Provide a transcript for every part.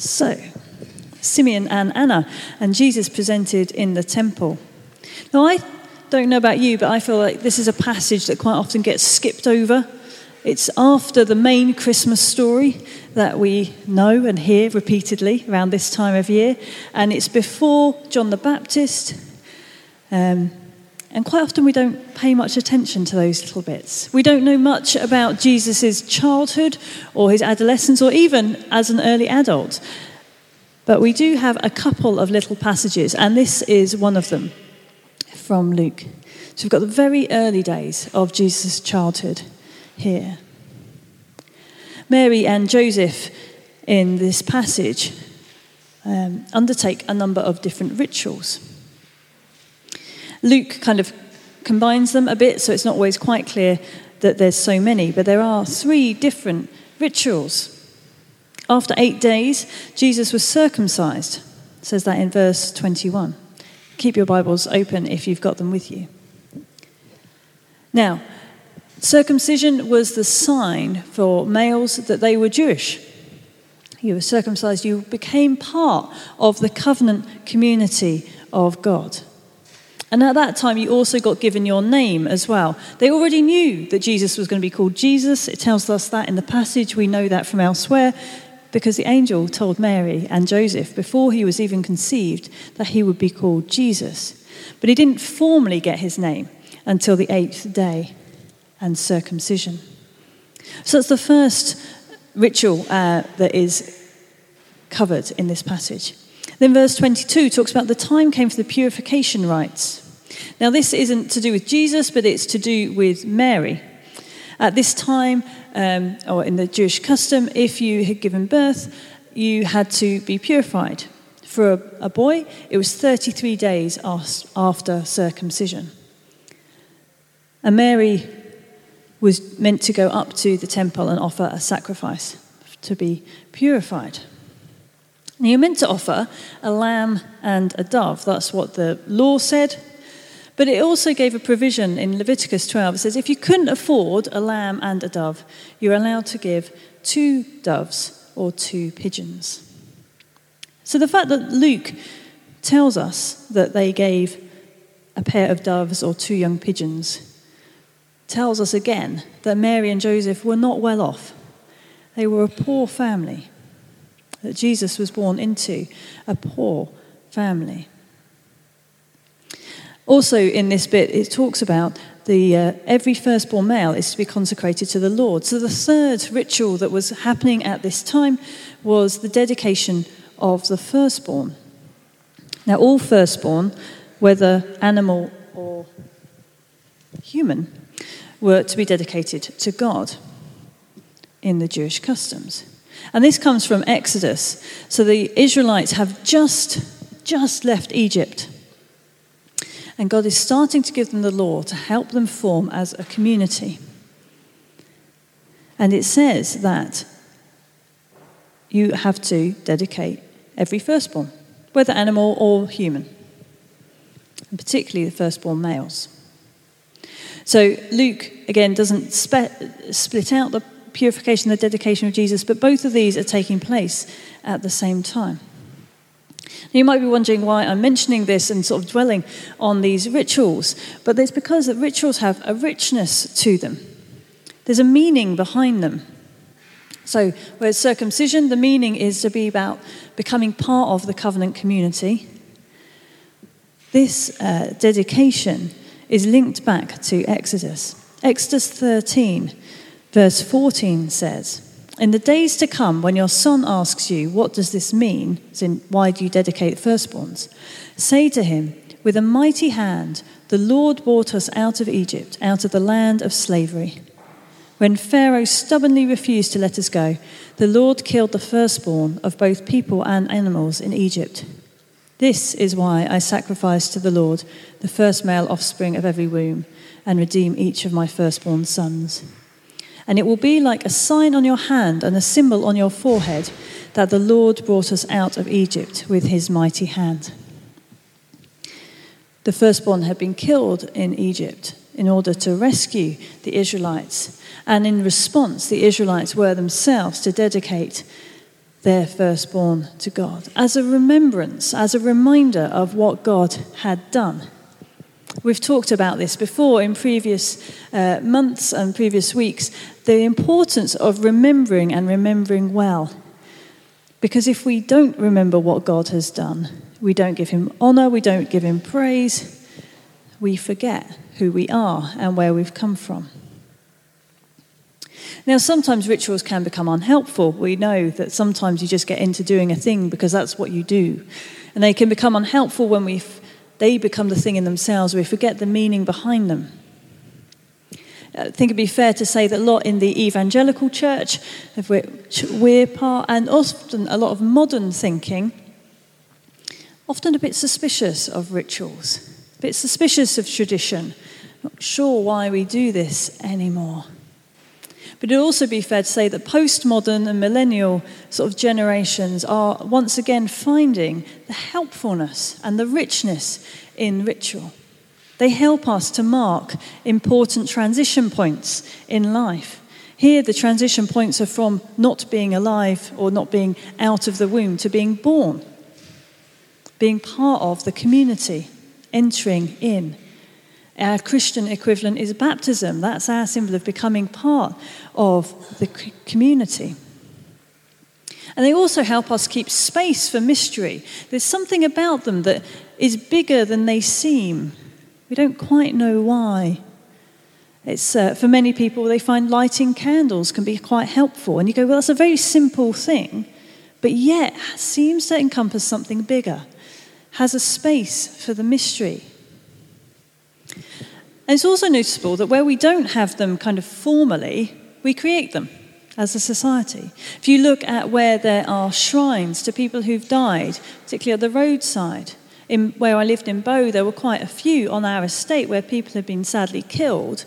So, Simeon and Anna, and Jesus presented in the temple. Now, I don't know about you, but I feel like this is a passage that quite often gets skipped over. It's after the main Christmas story that we know and hear repeatedly around this time of year, and it's before John the Baptist. Um, and quite often we don't pay much attention to those little bits. We don't know much about Jesus' childhood or his adolescence or even as an early adult. But we do have a couple of little passages, and this is one of them from Luke. So we've got the very early days of Jesus' childhood here. Mary and Joseph in this passage um, undertake a number of different rituals. Luke kind of combines them a bit, so it's not always quite clear that there's so many, but there are three different rituals. After eight days, Jesus was circumcised. Says that in verse 21. Keep your Bibles open if you've got them with you. Now, circumcision was the sign for males that they were Jewish. You were circumcised, you became part of the covenant community of God. And at that time, you also got given your name as well. They already knew that Jesus was going to be called Jesus. It tells us that in the passage. We know that from elsewhere because the angel told Mary and Joseph before he was even conceived that he would be called Jesus. But he didn't formally get his name until the eighth day and circumcision. So that's the first ritual uh, that is covered in this passage. Then verse 22 talks about the time came for the purification rites. Now, this isn't to do with Jesus, but it's to do with Mary. At this time, um, or in the Jewish custom, if you had given birth, you had to be purified. For a, a boy, it was 33 days after circumcision. And Mary was meant to go up to the temple and offer a sacrifice to be purified. Now, you're meant to offer a lamb and a dove. That's what the law said. But it also gave a provision in Leviticus 12. It says if you couldn't afford a lamb and a dove, you're allowed to give two doves or two pigeons. So the fact that Luke tells us that they gave a pair of doves or two young pigeons tells us again that Mary and Joseph were not well off. They were a poor family that Jesus was born into a poor family. Also, in this bit, it talks about the uh, every firstborn male is to be consecrated to the Lord. So, the third ritual that was happening at this time was the dedication of the firstborn. Now, all firstborn, whether animal or human, were to be dedicated to God in the Jewish customs. And this comes from Exodus. So the Israelites have just, just left Egypt. And God is starting to give them the law to help them form as a community. And it says that you have to dedicate every firstborn, whether animal or human, and particularly the firstborn males. So Luke, again, doesn't spe- split out the purification the dedication of Jesus, but both of these are taking place at the same time. You might be wondering why I'm mentioning this and sort of dwelling on these rituals, but it's because the rituals have a richness to them. There's a meaning behind them. So, whereas circumcision, the meaning is to be about becoming part of the covenant community. This uh, dedication is linked back to Exodus. Exodus 13 Verse 14 says, In the days to come, when your son asks you, What does this mean? As in, why do you dedicate firstborns? Say to him, With a mighty hand, the Lord brought us out of Egypt, out of the land of slavery. When Pharaoh stubbornly refused to let us go, the Lord killed the firstborn of both people and animals in Egypt. This is why I sacrifice to the Lord the first male offspring of every womb and redeem each of my firstborn sons. And it will be like a sign on your hand and a symbol on your forehead that the Lord brought us out of Egypt with his mighty hand. The firstborn had been killed in Egypt in order to rescue the Israelites. And in response, the Israelites were themselves to dedicate their firstborn to God, as a remembrance, as a reminder of what God had done. We've talked about this before in previous uh, months and previous weeks the importance of remembering and remembering well. Because if we don't remember what God has done, we don't give him honor, we don't give him praise, we forget who we are and where we've come from. Now, sometimes rituals can become unhelpful. We know that sometimes you just get into doing a thing because that's what you do. And they can become unhelpful when we they become the thing in themselves. We forget the meaning behind them. Uh, I think it'd be fair to say that a lot in the evangelical church, of which we're part, and often a lot of modern thinking, often a bit suspicious of rituals, a bit suspicious of tradition, not sure why we do this anymore. But it'd also be fair to say that postmodern and millennial sort of generations are once again finding the helpfulness and the richness in ritual. They help us to mark important transition points in life. Here, the transition points are from not being alive or not being out of the womb to being born, being part of the community, entering in. Our Christian equivalent is baptism. That's our symbol of becoming part of the community. And they also help us keep space for mystery. There's something about them that is bigger than they seem. We don't quite know why. It's, uh, for many people, they find lighting candles can be quite helpful. And you go, well, that's a very simple thing, but yet seems to encompass something bigger, has a space for the mystery. And it's also noticeable that where we don't have them kind of formally, we create them as a society. If you look at where there are shrines to people who've died, particularly at the roadside, in, where I lived in Bow, there were quite a few on our estate where people had been sadly killed,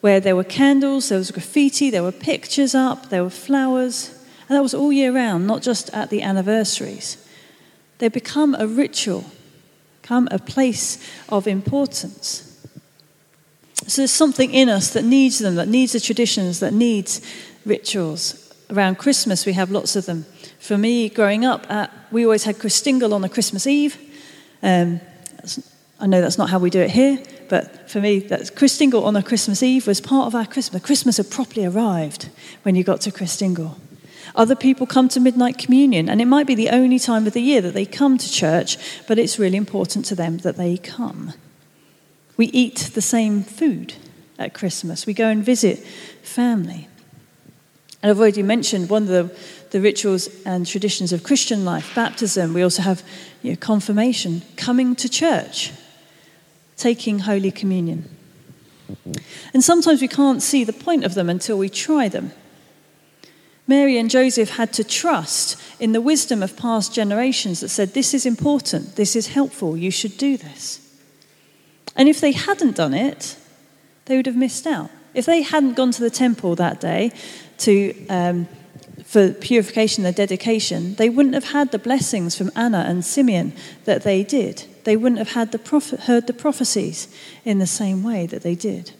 where there were candles, there was graffiti, there were pictures up, there were flowers, and that was all year round, not just at the anniversaries. They become a ritual, become a place of importance. So there's something in us that needs them, that needs the traditions, that needs rituals. Around Christmas, we have lots of them. For me, growing up, at, we always had Christingle on a Christmas Eve. Um, I know that's not how we do it here, but for me, that Christingle on a Christmas Eve was part of our Christmas. Christmas had properly arrived when you got to Christingle. Other people come to midnight communion, and it might be the only time of the year that they come to church, but it's really important to them that they come. We eat the same food at Christmas. We go and visit family. And I've already mentioned one of the, the rituals and traditions of Christian life baptism. We also have you know, confirmation, coming to church, taking Holy Communion. And sometimes we can't see the point of them until we try them. Mary and Joseph had to trust in the wisdom of past generations that said, This is important, this is helpful, you should do this. And if they hadn't done it, they would have missed out. If they hadn't gone to the temple that day to, um, for purification and dedication, they wouldn't have had the blessings from Anna and Simeon that they did. They wouldn't have had the heard the prophecies in the same way that they did.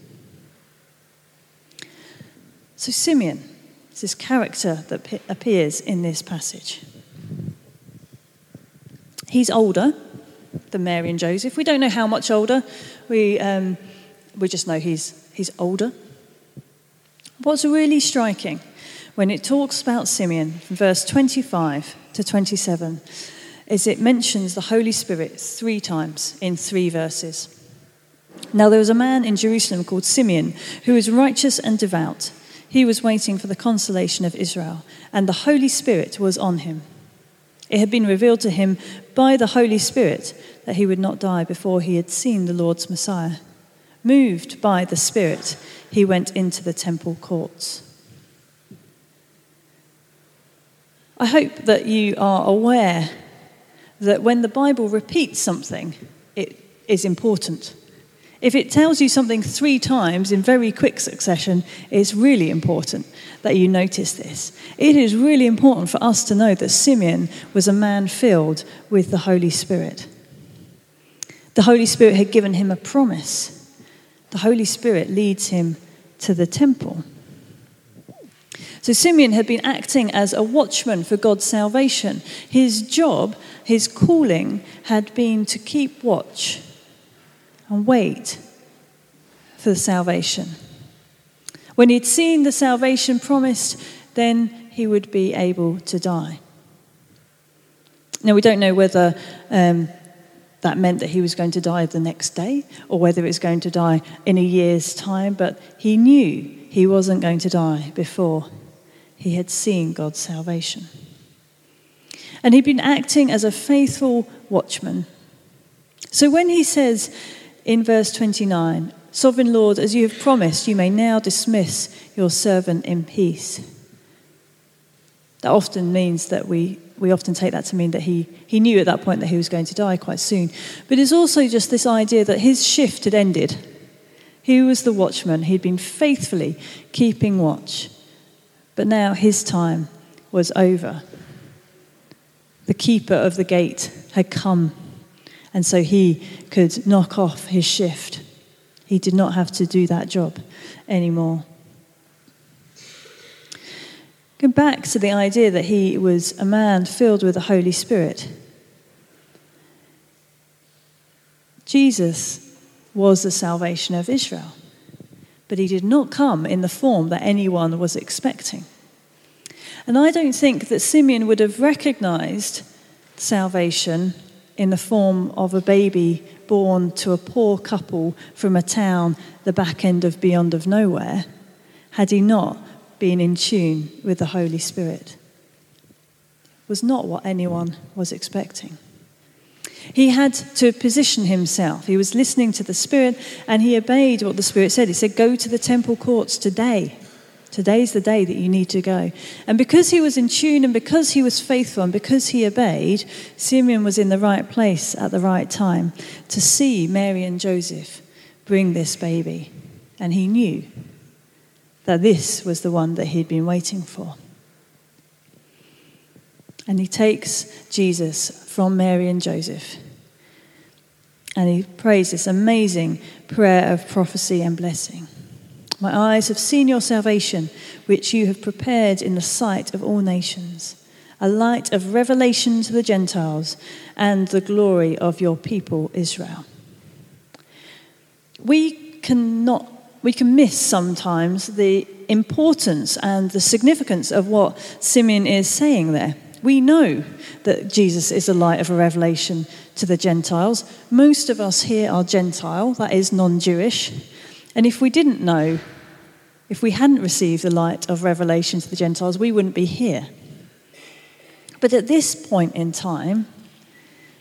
So, Simeon is this character that appears in this passage. He's older than Mary and Joseph. We don't know how much older. We, um, we just know he's, he's older. What's really striking when it talks about Simeon from verse 25 to 27 is it mentions the Holy Spirit three times in three verses. Now, there was a man in Jerusalem called Simeon who was righteous and devout. He was waiting for the consolation of Israel, and the Holy Spirit was on him. It had been revealed to him by the Holy Spirit that he would not die before he had seen the Lord's Messiah. Moved by the Spirit, he went into the temple courts. I hope that you are aware that when the Bible repeats something, it is important. If it tells you something three times in very quick succession, it's really important that you notice this. It is really important for us to know that Simeon was a man filled with the Holy Spirit. The Holy Spirit had given him a promise. The Holy Spirit leads him to the temple. So Simeon had been acting as a watchman for God's salvation. His job, his calling, had been to keep watch and wait for the salvation. When he'd seen the salvation promised, then he would be able to die. Now, we don't know whether um, that meant that he was going to die the next day or whether it was going to die in a year's time, but he knew he wasn't going to die before he had seen God's salvation. And he'd been acting as a faithful watchman. So when he says in verse 29, Sovereign Lord, as you have promised, you may now dismiss your servant in peace. That often means that we, we often take that to mean that he, he knew at that point that he was going to die quite soon. But it's also just this idea that his shift had ended. He was the watchman, he'd been faithfully keeping watch. But now his time was over. The keeper of the gate had come, and so he could knock off his shift. He did not have to do that job anymore. Go back to the idea that he was a man filled with the Holy Spirit. Jesus was the salvation of Israel but he did not come in the form that anyone was expecting. And I don't think that Simeon would have recognized salvation in the form of a baby born to a poor couple from a town the back end of beyond of nowhere had he not been in tune with the Holy Spirit. Was not what anyone was expecting. He had to position himself. He was listening to the Spirit and he obeyed what the Spirit said. He said, Go to the temple courts today. Today's the day that you need to go. And because he was in tune and because he was faithful and because he obeyed, Simeon was in the right place at the right time to see Mary and Joseph bring this baby. And he knew that this was the one that he'd been waiting for. And he takes Jesus from Mary and Joseph. And he prays this amazing prayer of prophecy and blessing. My eyes have seen your salvation, which you have prepared in the sight of all nations, a light of revelation to the Gentiles and the glory of your people Israel. We cannot we can miss sometimes the importance and the significance of what Simeon is saying there. We know that Jesus is the light of a revelation to the Gentiles. Most of us here are Gentile, that is non Jewish. And if we didn't know, if we hadn't received the light of revelation to the Gentiles, we wouldn't be here. But at this point in time,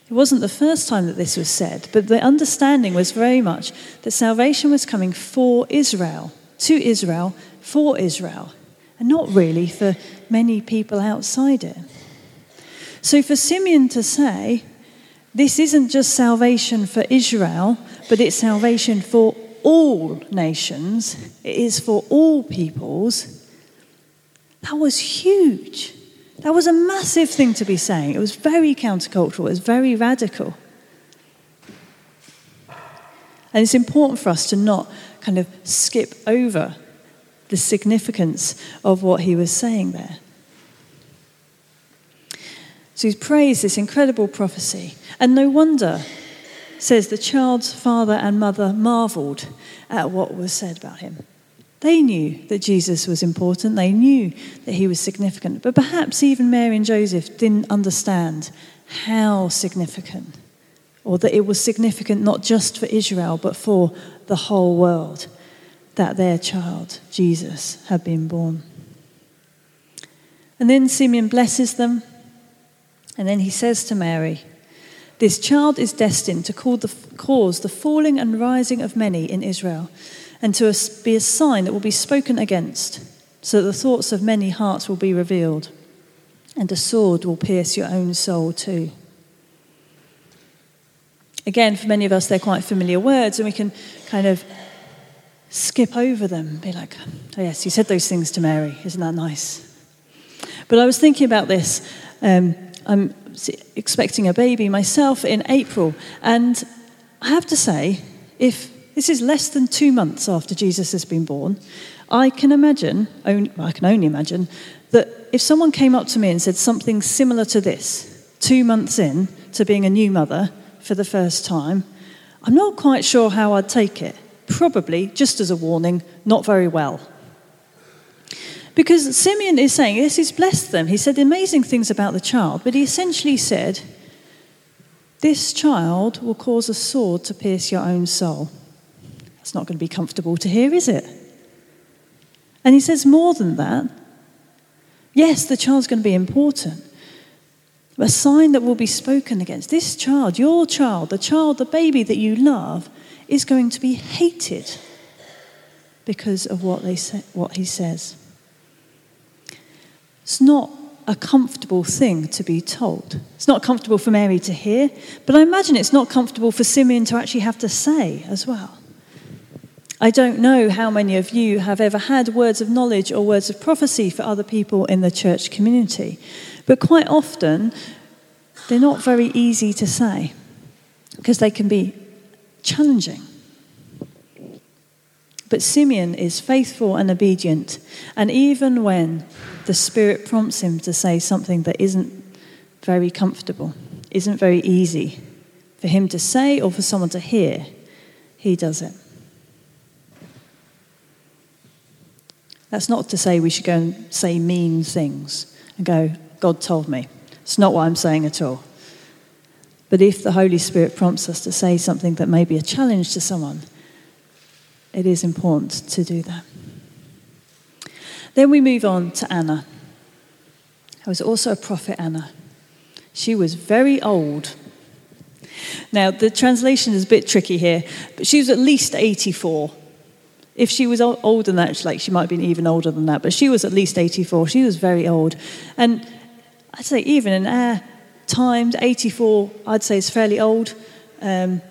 it wasn't the first time that this was said, but the understanding was very much that salvation was coming for Israel, to Israel, for Israel, and not really for many people outside it. So for Simeon to say, this isn't just salvation for Israel, but it's salvation for all nations, it is for all peoples, that was huge. That was a massive thing to be saying. It was very countercultural, it was very radical. And it's important for us to not kind of skip over the significance of what he was saying there. So he's praised this incredible prophecy. And no wonder, says the child's father and mother marveled at what was said about him. They knew that Jesus was important, they knew that he was significant, but perhaps even Mary and Joseph didn't understand how significant, or that it was significant not just for Israel, but for the whole world, that their child, Jesus, had been born. And then Simeon blesses them and then he says to Mary, This child is destined to cause the falling and rising of many in Israel, and to be a sign that will be spoken against, so that the thoughts of many hearts will be revealed, and a sword will pierce your own soul too. Again, for many of us, they're quite familiar words, and we can kind of skip over them, be like, oh, yes, you said those things to Mary. Isn't that nice? But I was thinking about this. Um, I'm expecting a baby myself in April. And I have to say, if this is less than two months after Jesus has been born, I can imagine, I can only imagine, that if someone came up to me and said something similar to this, two months in to being a new mother for the first time, I'm not quite sure how I'd take it. Probably, just as a warning, not very well. Because Simeon is saying, yes, he's blessed them. He said amazing things about the child, but he essentially said, This child will cause a sword to pierce your own soul. That's not going to be comfortable to hear, is it? And he says more than that. Yes, the child's going to be important. A sign that will be spoken against. This child, your child, the child, the baby that you love, is going to be hated because of what, they say, what he says. It's not a comfortable thing to be told. It's not comfortable for Mary to hear, but I imagine it's not comfortable for Simeon to actually have to say as well. I don't know how many of you have ever had words of knowledge or words of prophecy for other people in the church community, but quite often they're not very easy to say because they can be challenging. But Simeon is faithful and obedient, and even when the Spirit prompts him to say something that isn't very comfortable, isn't very easy for him to say or for someone to hear, he does it. That's not to say we should go and say mean things and go, God told me. It's not what I'm saying at all. But if the Holy Spirit prompts us to say something that may be a challenge to someone, it is important to do that. Then we move on to Anna. There was also a prophet, Anna. She was very old. Now, the translation is a bit tricky here, but she was at least 84. If she was older than that, like she might have been even older than that, but she was at least 84. She was very old. And I'd say, even in our times, 84, I'd say is fairly old. Um,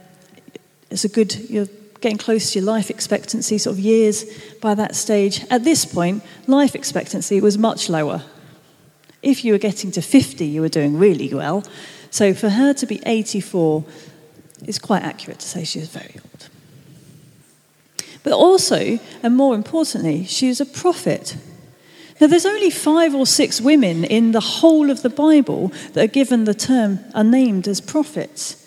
it's a good, you're getting close to your life expectancy, sort of years by that stage. At this point, life expectancy was much lower. If you were getting to 50, you were doing really well. So for her to be 84 is quite accurate to say she was very old. But also, and more importantly, she was a prophet. Now, there's only five or six women in the whole of the Bible that are given the term, are named as prophets.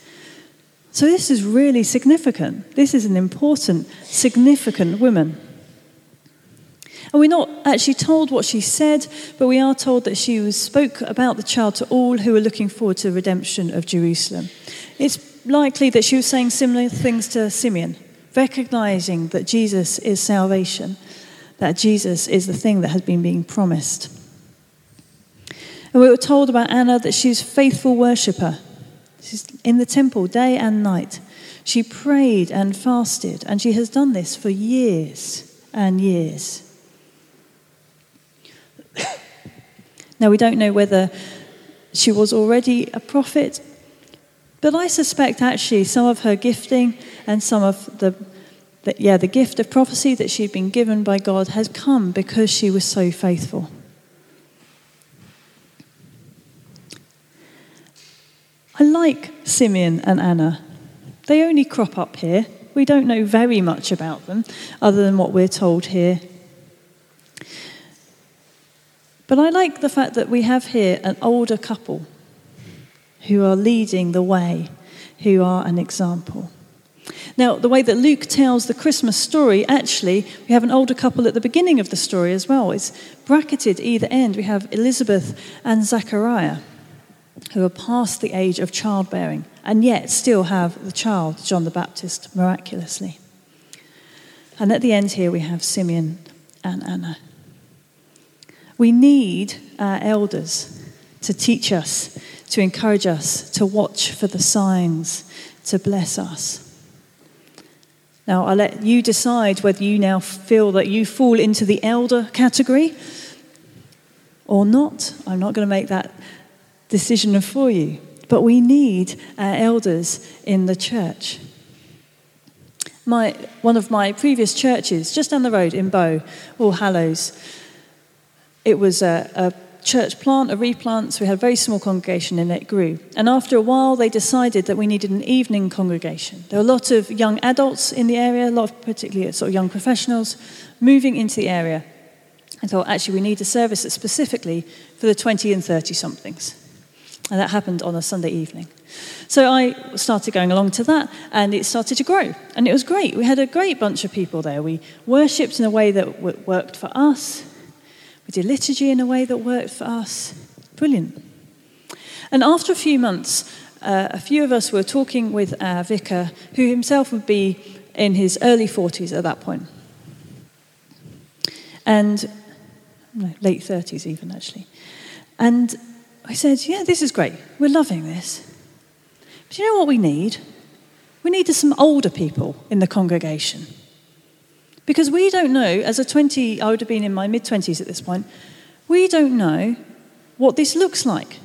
So, this is really significant. This is an important, significant woman. And we're not actually told what she said, but we are told that she was, spoke about the child to all who were looking forward to the redemption of Jerusalem. It's likely that she was saying similar things to Simeon, recognizing that Jesus is salvation that Jesus is the thing that has been being promised. And we were told about Anna that she's a faithful worshipper. She's in the temple day and night. She prayed and fasted, and she has done this for years and years. now, we don't know whether she was already a prophet, but I suspect actually some of her gifting and some of the that, yeah, the gift of prophecy that she'd been given by God has come because she was so faithful. I like Simeon and Anna. They only crop up here. We don't know very much about them other than what we're told here. But I like the fact that we have here an older couple who are leading the way, who are an example. Now, the way that Luke tells the Christmas story, actually, we have an older couple at the beginning of the story as well. It's bracketed either end. We have Elizabeth and Zachariah, who are past the age of childbearing and yet still have the child, John the Baptist, miraculously. And at the end here, we have Simeon and Anna. We need our elders to teach us, to encourage us, to watch for the signs, to bless us. Now, I'll let you decide whether you now feel that you fall into the elder category or not. I'm not going to make that decision for you. But we need our elders in the church. My, one of my previous churches, just down the road in Bow, All Hallows, it was a, a church plant, a replant, so we had a very small congregation and it grew. And after a while, they decided that we needed an evening congregation. There were a lot of young adults in the area, a lot of particularly sort of young professionals moving into the area. I thought, actually, we need a service that's specifically for the 20 and 30 somethings. And that happened on a Sunday evening. So I started going along to that, and it started to grow. And it was great. We had a great bunch of people there. We worshipped in a way that worked for us, we did liturgy in a way that worked for us. Brilliant. And after a few months, uh, a few of us were talking with our vicar, who himself would be in his early 40s at that point. And no, late 30s, even actually. And I said, Yeah, this is great. We're loving this. But you know what we need? We need some older people in the congregation. Because we don't know, as a 20, I would have been in my mid 20s at this point, we don't know what this looks like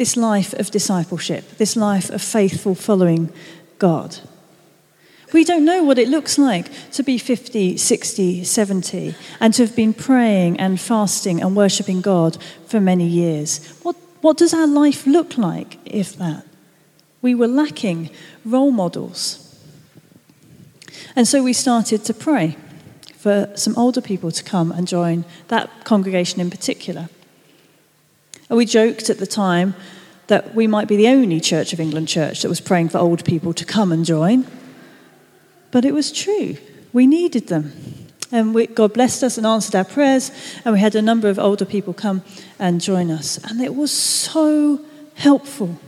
this life of discipleship, this life of faithful following God. We don't know what it looks like to be 50, 60, 70, and to have been praying and fasting and worshipping God for many years. What, what does our life look like if that? We were lacking role models. And so we started to pray for some older people to come and join that congregation in particular. And we joked at the time that we might be the only Church of England church that was praying for old people to come and join. But it was true. We needed them. And we, God blessed us and answered our prayers, and we had a number of older people come and join us. And it was so helpful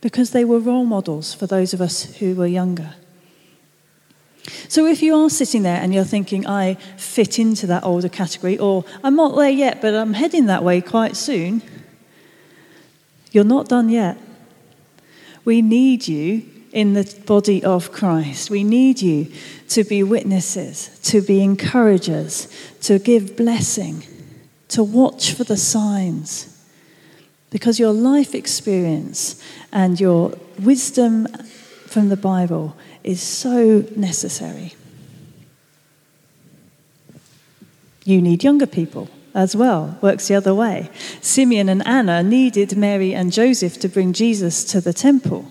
because they were role models for those of us who were younger. So if you are sitting there and you're thinking, I fit into that older category, or I'm not there yet, but I'm heading that way quite soon, you're not done yet. We need you in the body of Christ. We need you to be witnesses, to be encouragers, to give blessing, to watch for the signs. Because your life experience and your wisdom from the Bible is so necessary. You need younger people as well, works the other way. Simeon and Anna needed Mary and Joseph to bring Jesus to the temple.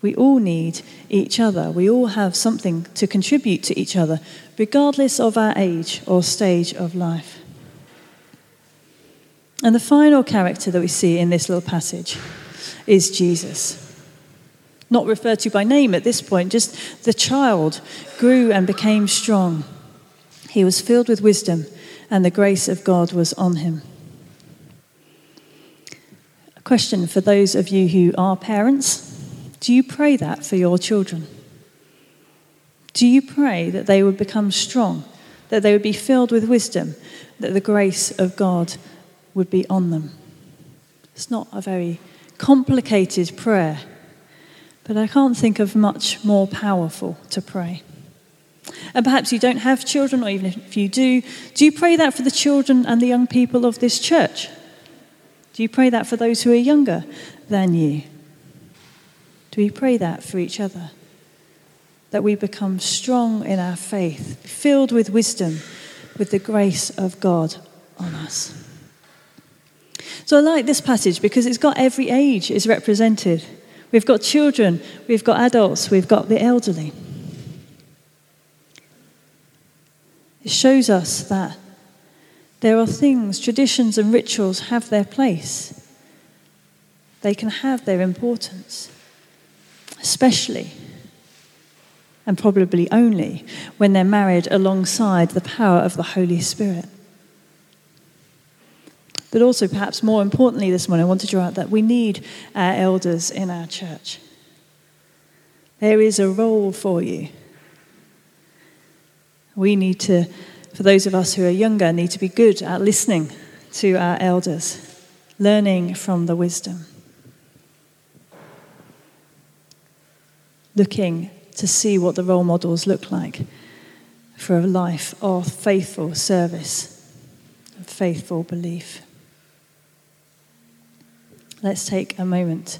We all need each other. We all have something to contribute to each other, regardless of our age or stage of life. And the final character that we see in this little passage is Jesus. Not referred to by name at this point, just the child grew and became strong. He was filled with wisdom, and the grace of God was on him. A question for those of you who are parents do you pray that for your children? Do you pray that they would become strong, that they would be filled with wisdom, that the grace of God would be on them? It's not a very complicated prayer, but I can't think of much more powerful to pray. And perhaps you don't have children, or even if you do, do you pray that for the children and the young people of this church? Do you pray that for those who are younger than you? Do we pray that for each other? That we become strong in our faith, filled with wisdom, with the grace of God on us. So I like this passage because it's got every age is represented. We've got children, we've got adults, we've got the elderly. It shows us that there are things, traditions, and rituals have their place. They can have their importance especially and probably only when they're married alongside the power of the Holy Spirit. But also, perhaps more importantly, this morning, I want to draw out that we need our elders in our church. There is a role for you. We need to, for those of us who are younger, need to be good at listening to our elders, learning from the wisdom. Looking to see what the role models look like for a life of faithful service, of faithful belief. Let's take a moment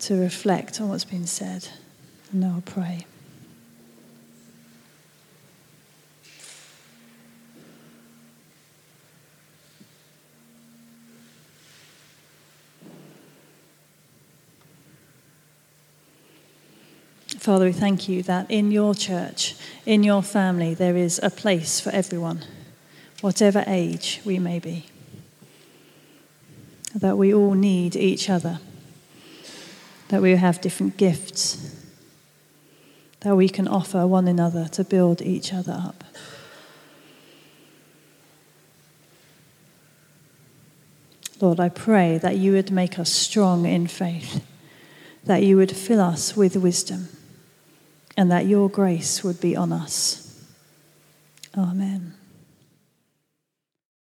to reflect on what's been said, and I'll pray. Father, we thank you that in your church, in your family, there is a place for everyone, whatever age we may be. That we all need each other, that we have different gifts, that we can offer one another to build each other up. Lord, I pray that you would make us strong in faith, that you would fill us with wisdom and that your grace would be on us. Amen.